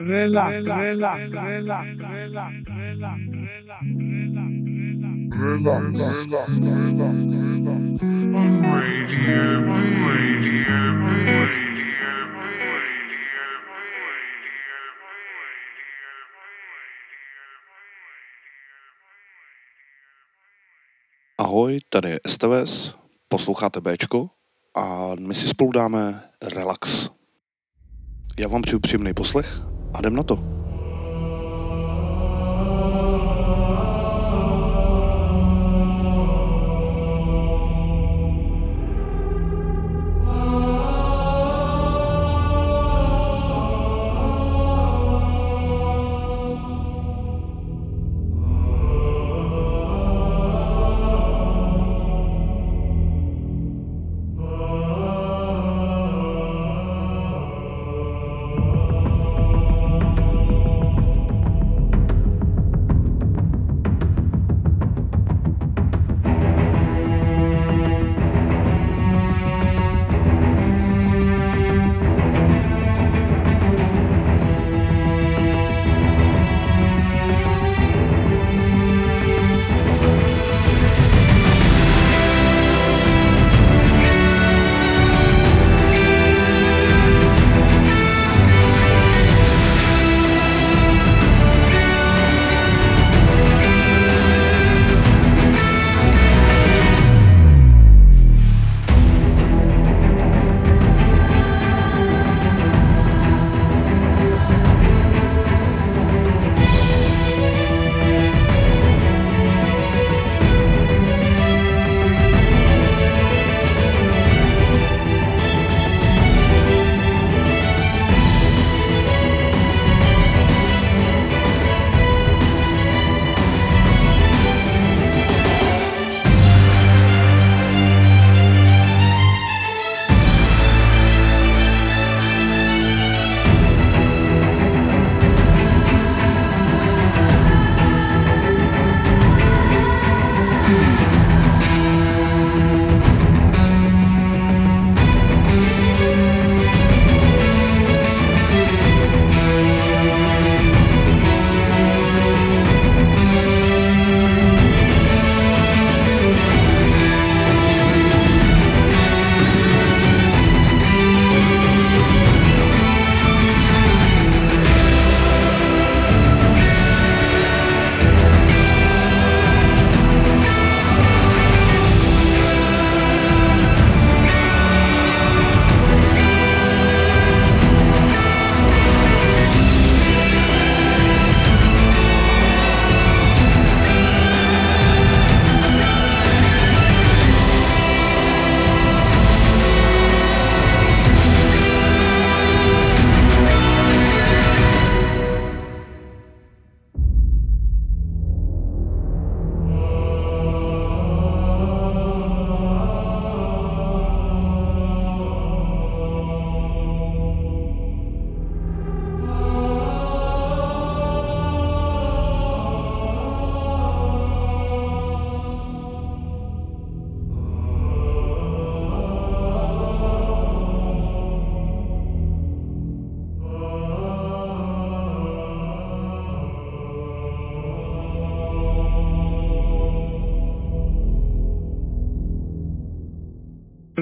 relax, relax, relax, relax, relax. Ahoj, tady je STVS, posloucháte Bčko a my si spolu dáme relax. Já vám přeju příjemný poslech a jdem na to.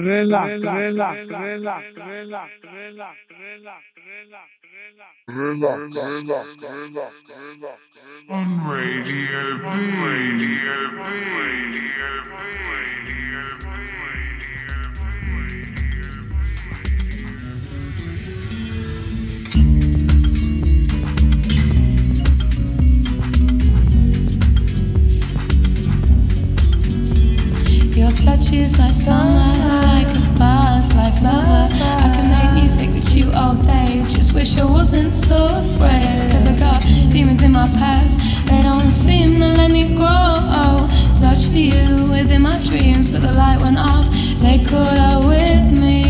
Relax, relax, relax, relax, relax, relax, On Radio B, Radio B, Radio B, Radio Your touch is like summer, like a past life lover. I can make music with you all day. Just wish I wasn't so afraid. Cause I got demons in my past, they don't seem to let me grow. Search for you within my dreams, but the light went off. They caught up with me.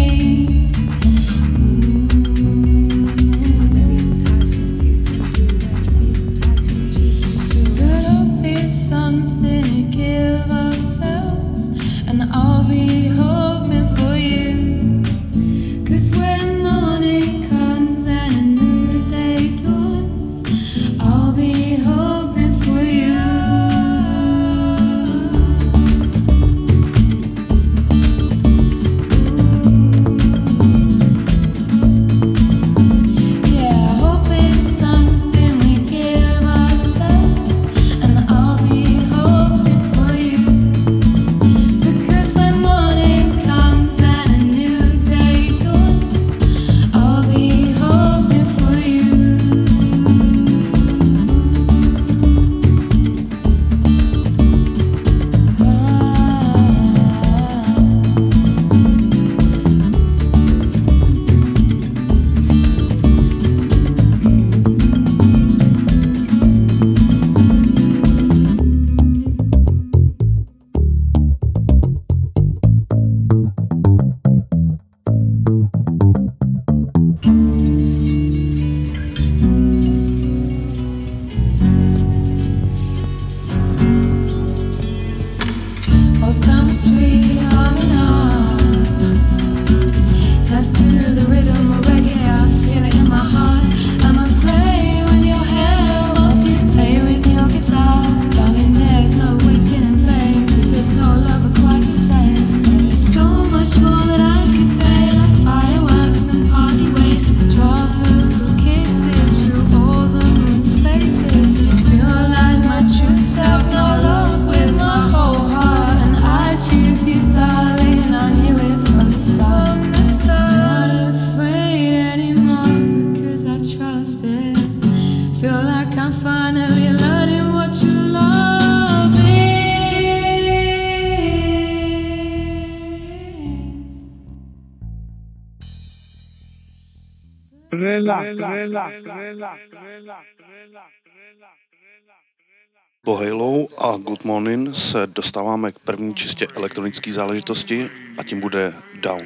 Po Halo a Good Morning se dostáváme k první čistě elektronické záležitosti a tím bude Down.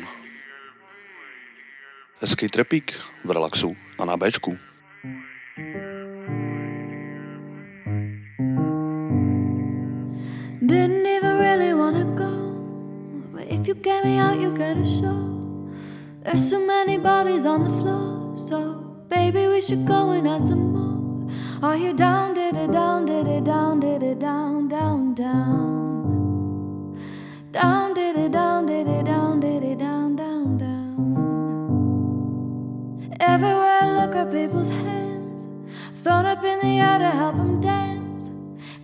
Hezký trepík v relaxu a na Bčku. Didn't even really wanna go, but if you get me out, you get a show. There's so many bodies on the floor, so baby, we should go and some more. Are you down, did it down, did it down, did it down, down, down? Down, did it down, did it down, did it down, down, down. Everywhere I look at people's hands, thrown up in the air to help them dance.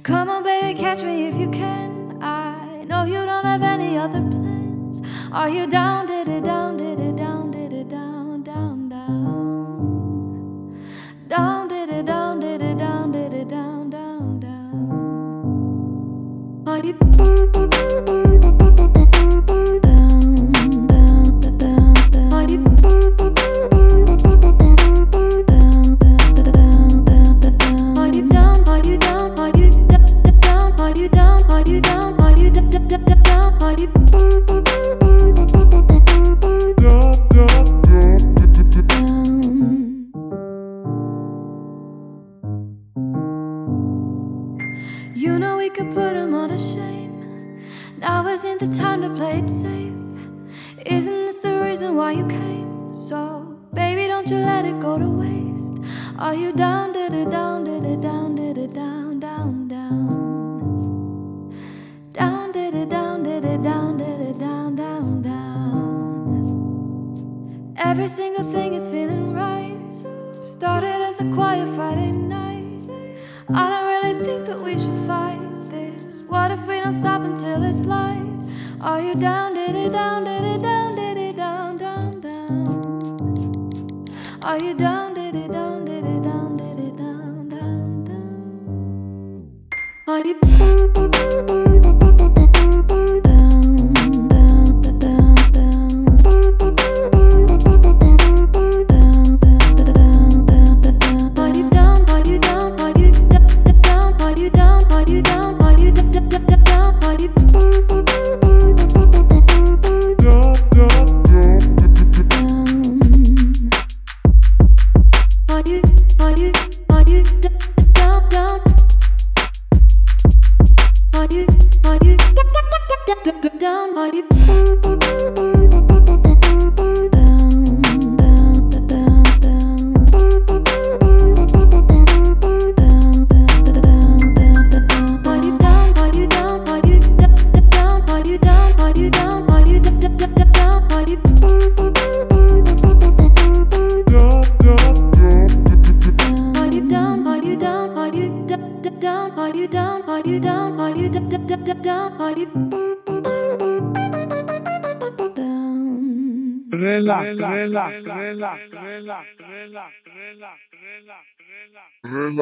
Come on, baby, catch me if you can. I know you don't have any other plans. Are you down, did it down, did it Thank you. You let it go to waste. Are you down, did it down, did it down, did it down, down, down? Down, did it down, did it down, did it down, down, down? Every single thing is feeling right. Started as a quiet Friday night. I don't really think that we should fight this. What if we don't stop until it's light? Are you down, did it down, did it down, Are you down, did it down, did it down, did it down, down, down? Are you down, down, down,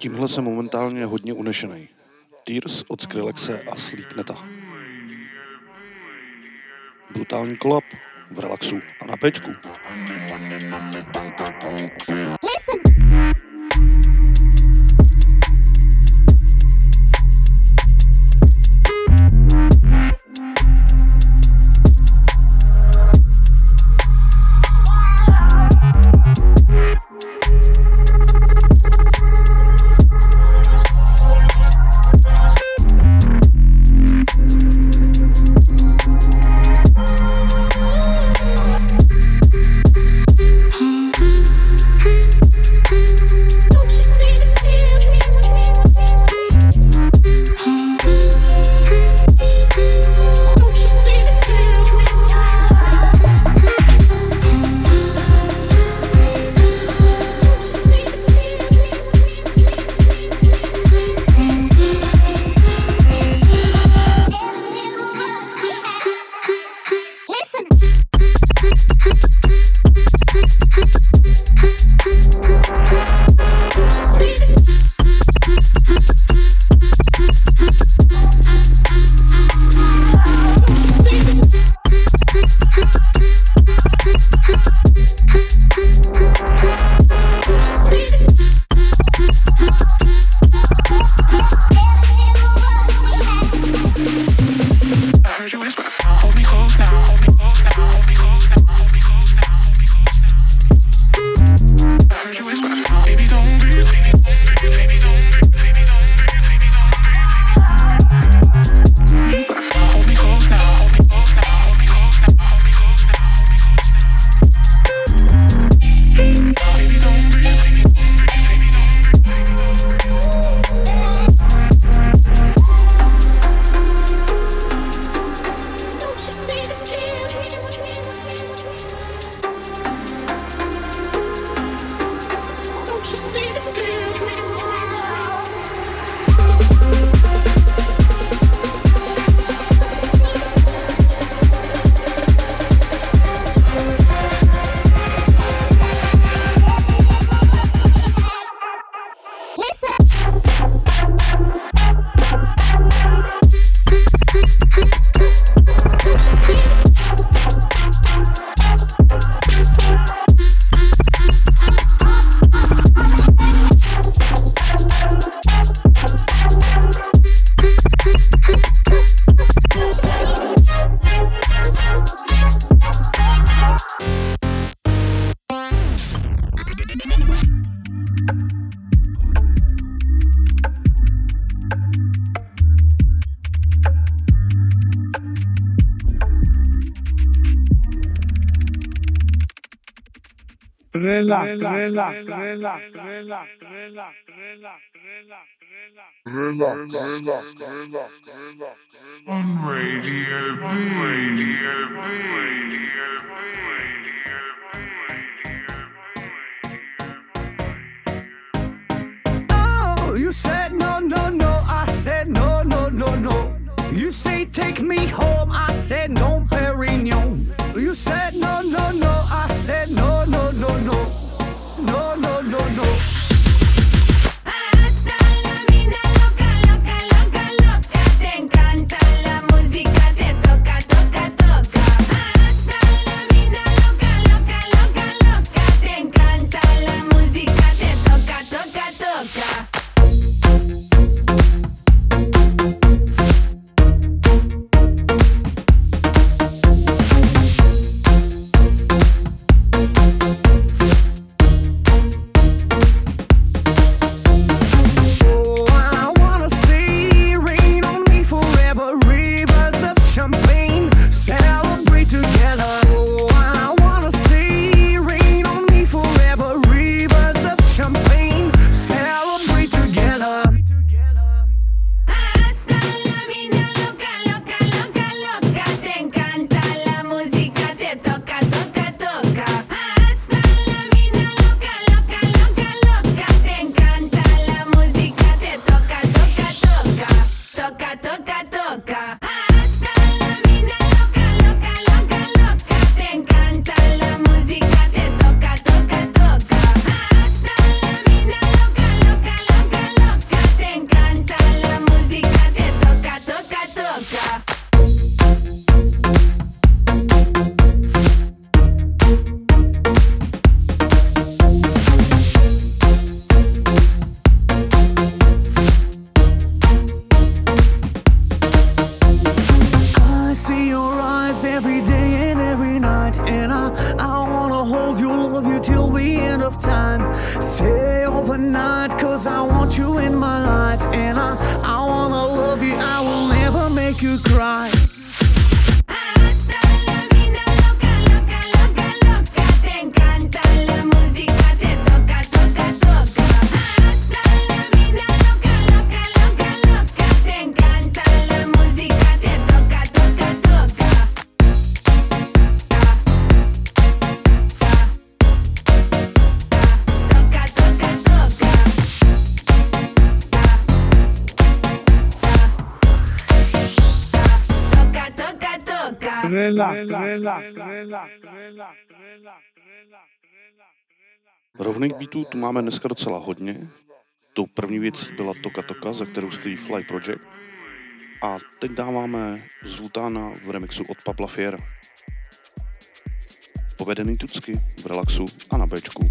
Tímhle jsem momentálně hodně unešený. Tears od Skrillexe a Slípneta. Brutální kolab v relaxu a na pečku. On Radio B. Radio B. Radio B. Oh, you said no, no, no. I said no, no, no, no. You say take me home. I said no, Perignon. You said no. Rovných beatů tu máme dneska docela hodně. Tou první věcí byla Toka Toka, za kterou stojí Fly Project. A teď dáváme Zultána v remixu od Pabla Fiera. Povedený tucky v relaxu a na Bčku.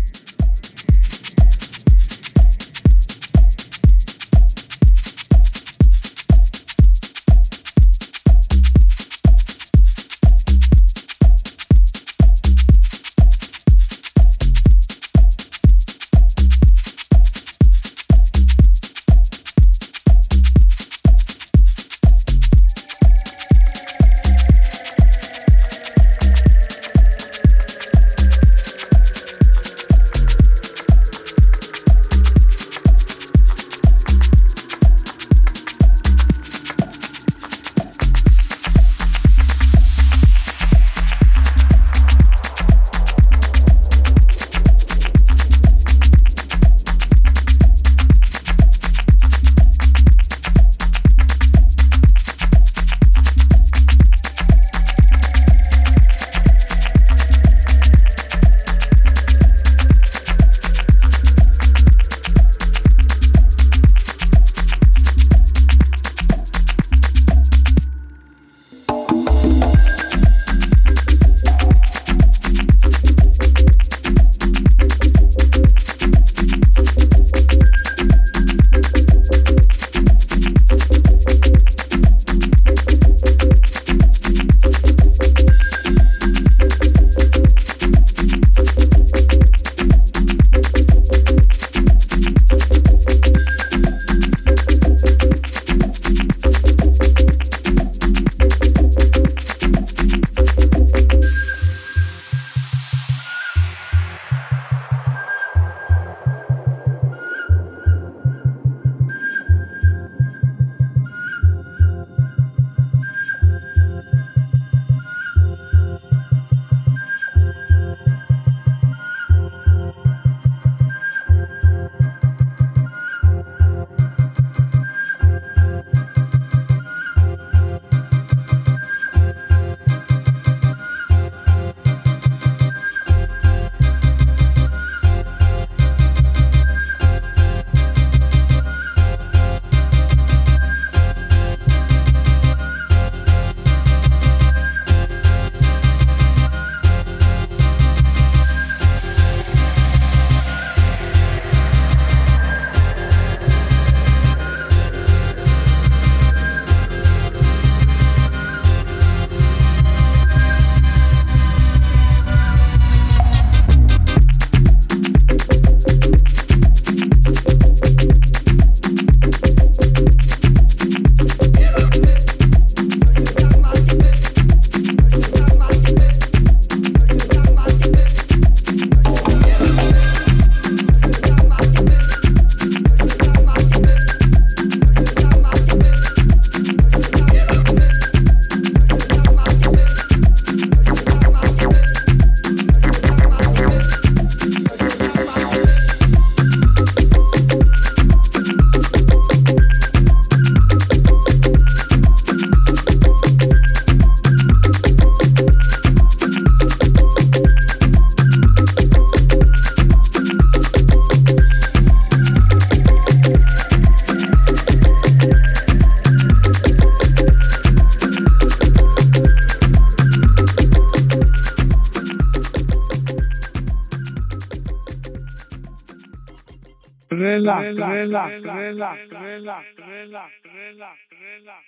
relax, relax, relax, relax, relax,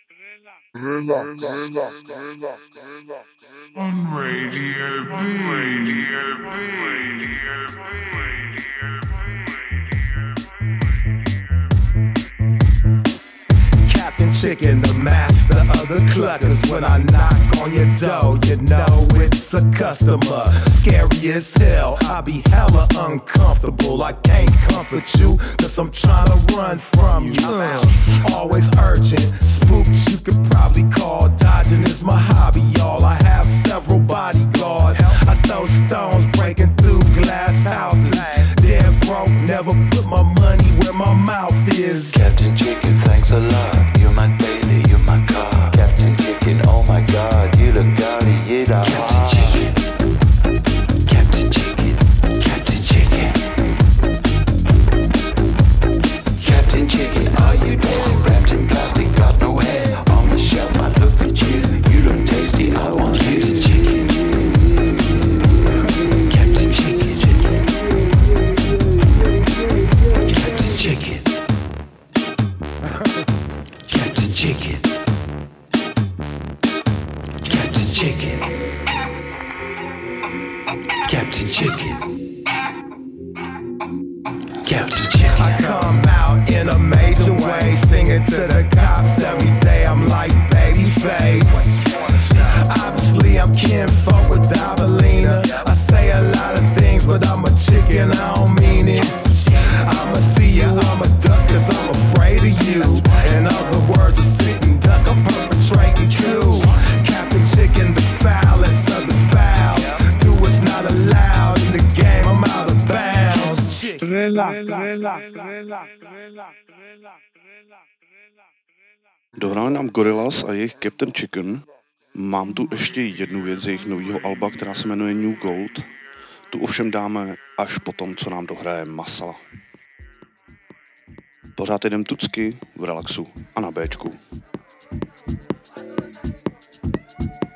relax, relax, relax, on Radio B. Captain Chicken, the master of the cluckers. When I knock on your dough, you know it's a customer. Scary as hell, I be hella uncomfortable. I can't comfort you, cause I'm trying to run from you. Always urgent, spooked, you could probably call dodging is my hobby. mám Gorillaz a jejich Captain Chicken. Mám tu ještě jednu věc z jejich nového alba, která se jmenuje New Gold. Tu ovšem dáme až po tom, co nám dohraje Masala. Pořád jdem tucky, v relaxu a na Bčku. thank you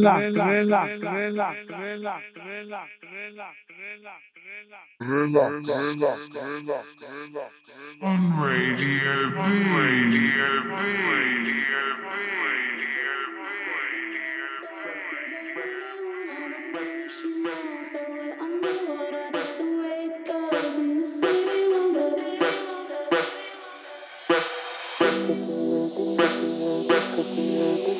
relax, relax, relax, relax, relax, relax, relax, on Radio Radio Radio B.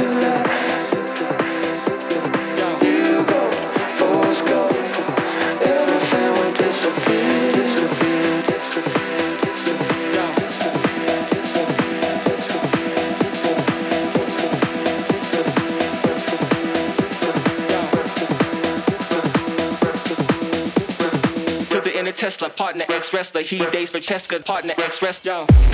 Tesla, partner, ex wrestler. He days for Cheska, partner, ex wrestler.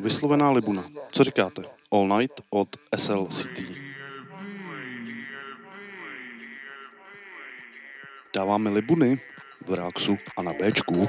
Vyslovená Libuna. Co říkáte? All Night od SLCT. Dáváme Libuny v relaxu a na Bčku.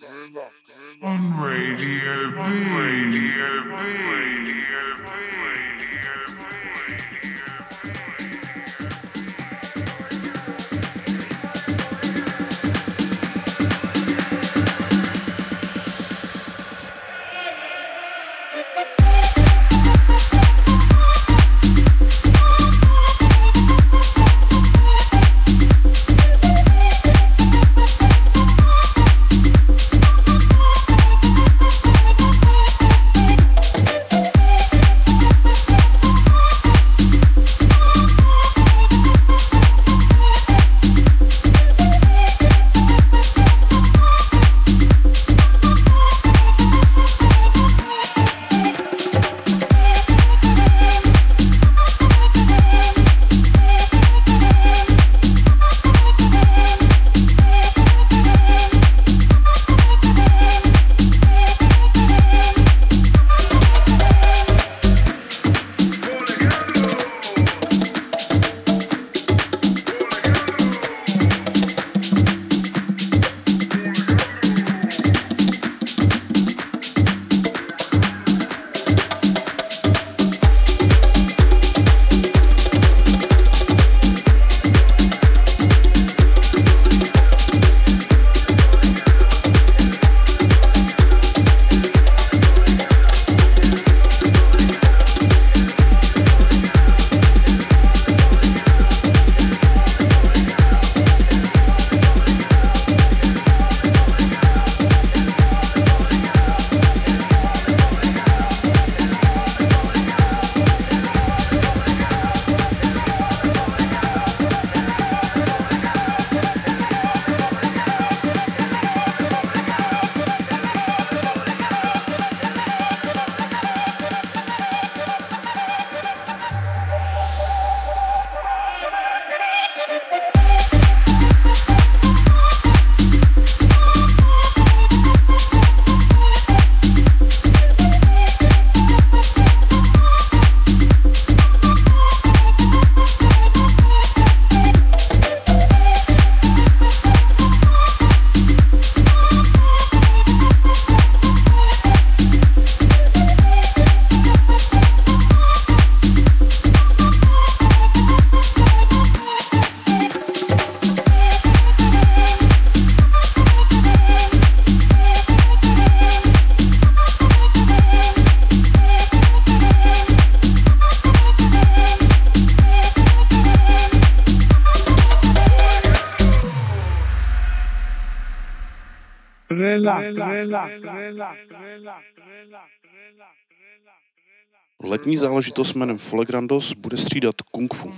Letní záležitost jménem Folegrandos bude střídat kung fu.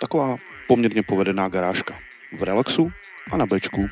Taková poměrně povedená garážka. V relaxu a na bečku.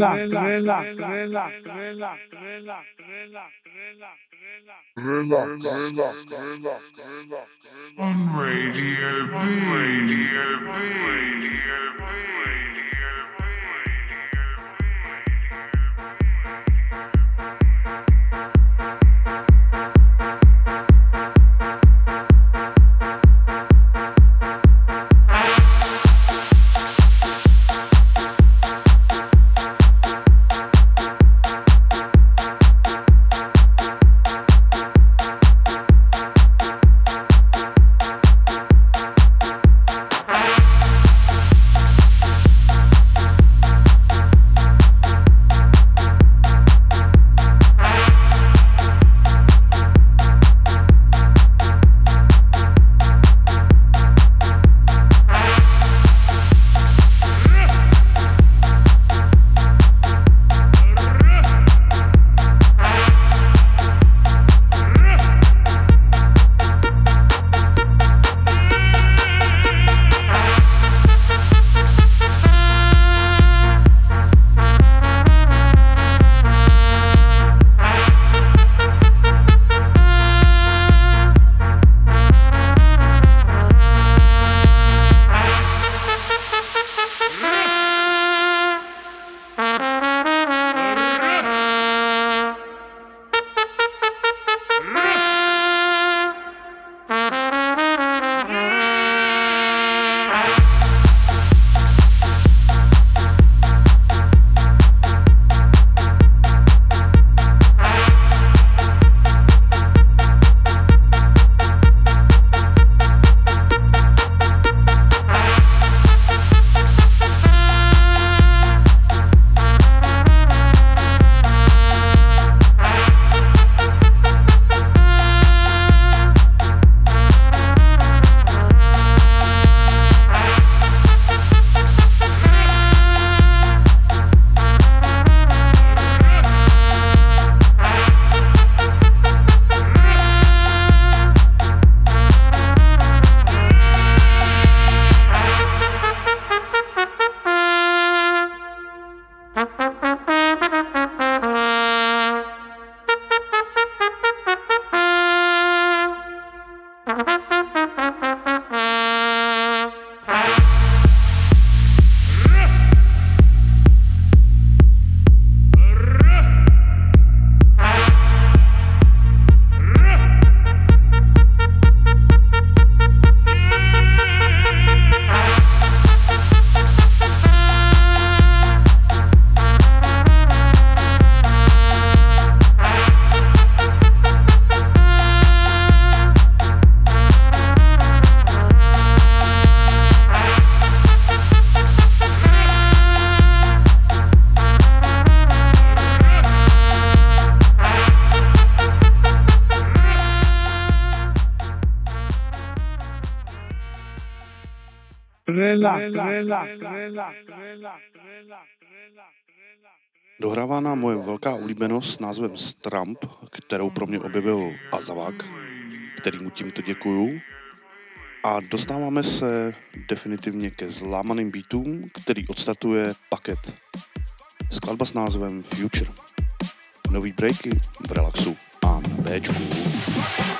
Relax, relax, relax, relax, relax, relax, relax, on Radio B. Radio B. Radio B. Dohrává nám moje velká oblíbenost s názvem Stramp, kterou pro mě objevil Azavak, kterýmu tímto děkuju. A dostáváme se definitivně ke zlámaným beatům, který odstatuje paket. Skladba s názvem Future. Nový breaky v relaxu a na Bčku.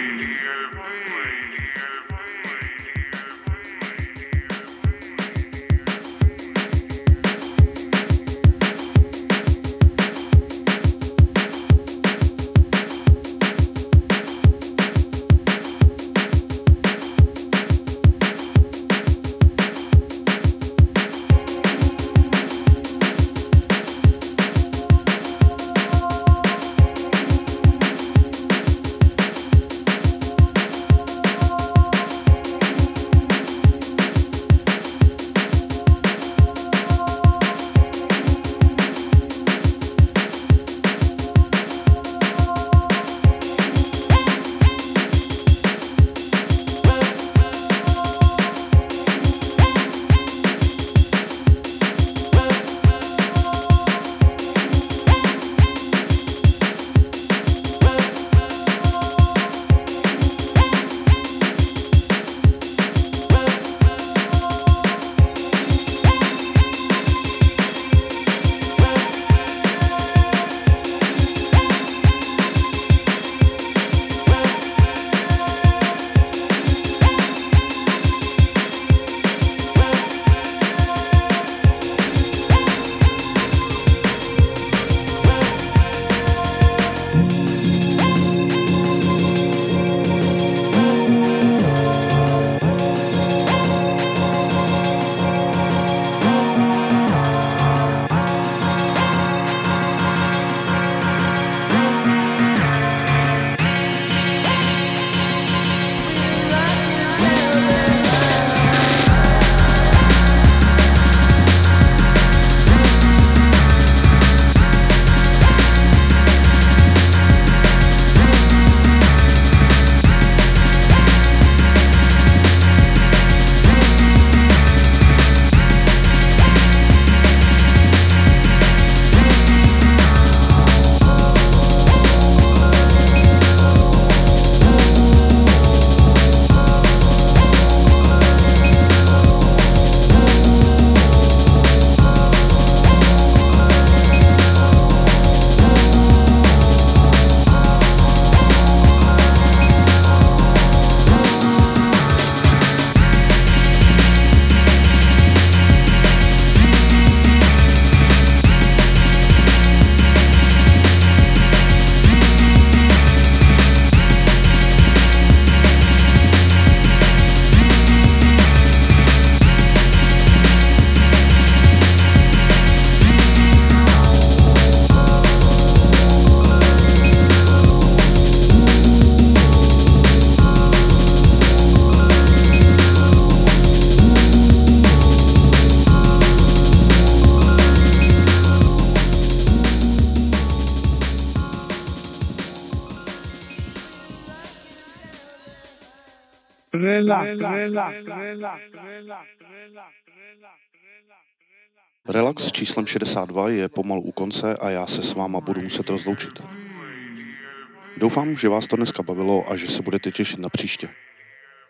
Relax s číslem 62 je pomalu u konce a já se s váma budu muset rozloučit. Doufám, že vás to dneska bavilo a že se budete těšit na příště.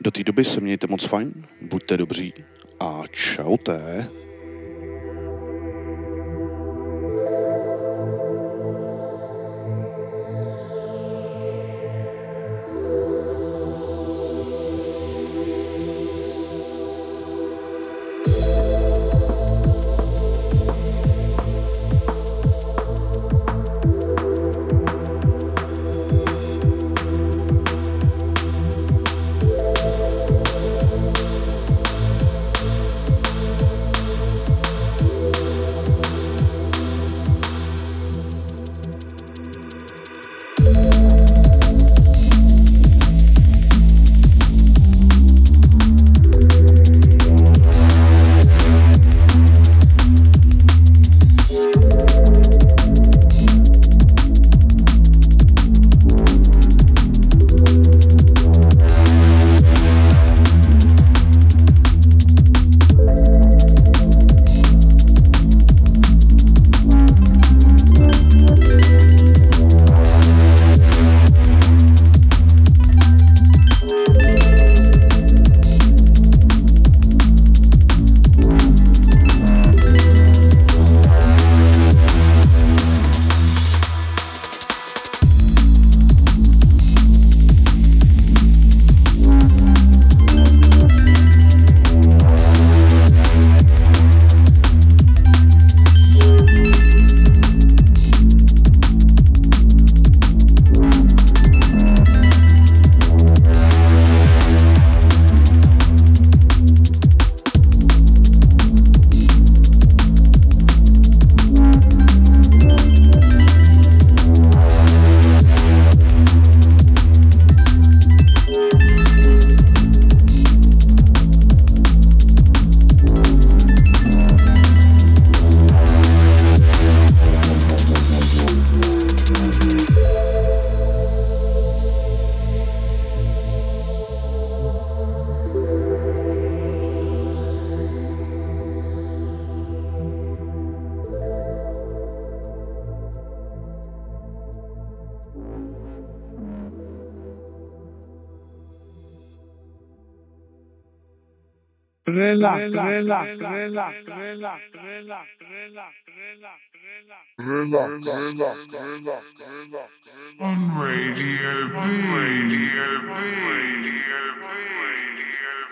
Do té doby se mějte moc fajn, buďte dobří a čaute. Relax, relax, relax, relax, relax, relax, on Radio B. Radio B. Radio B. Now